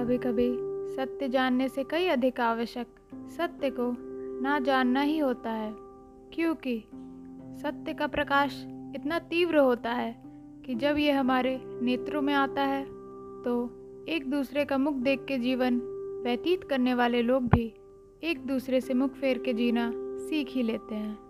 कभी कभी सत्य जानने से कई अधिक आवश्यक सत्य को ना जानना ही होता है। क्योंकि सत्य का प्रकाश इतना तीव्र होता है कि जब ये हमारे नेत्रों में आता है तो एक दूसरे का मुख देख के जीवन व्यतीत करने वाले लोग भी एक दूसरे से मुख फेर के जीना सीख ही लेते हैं।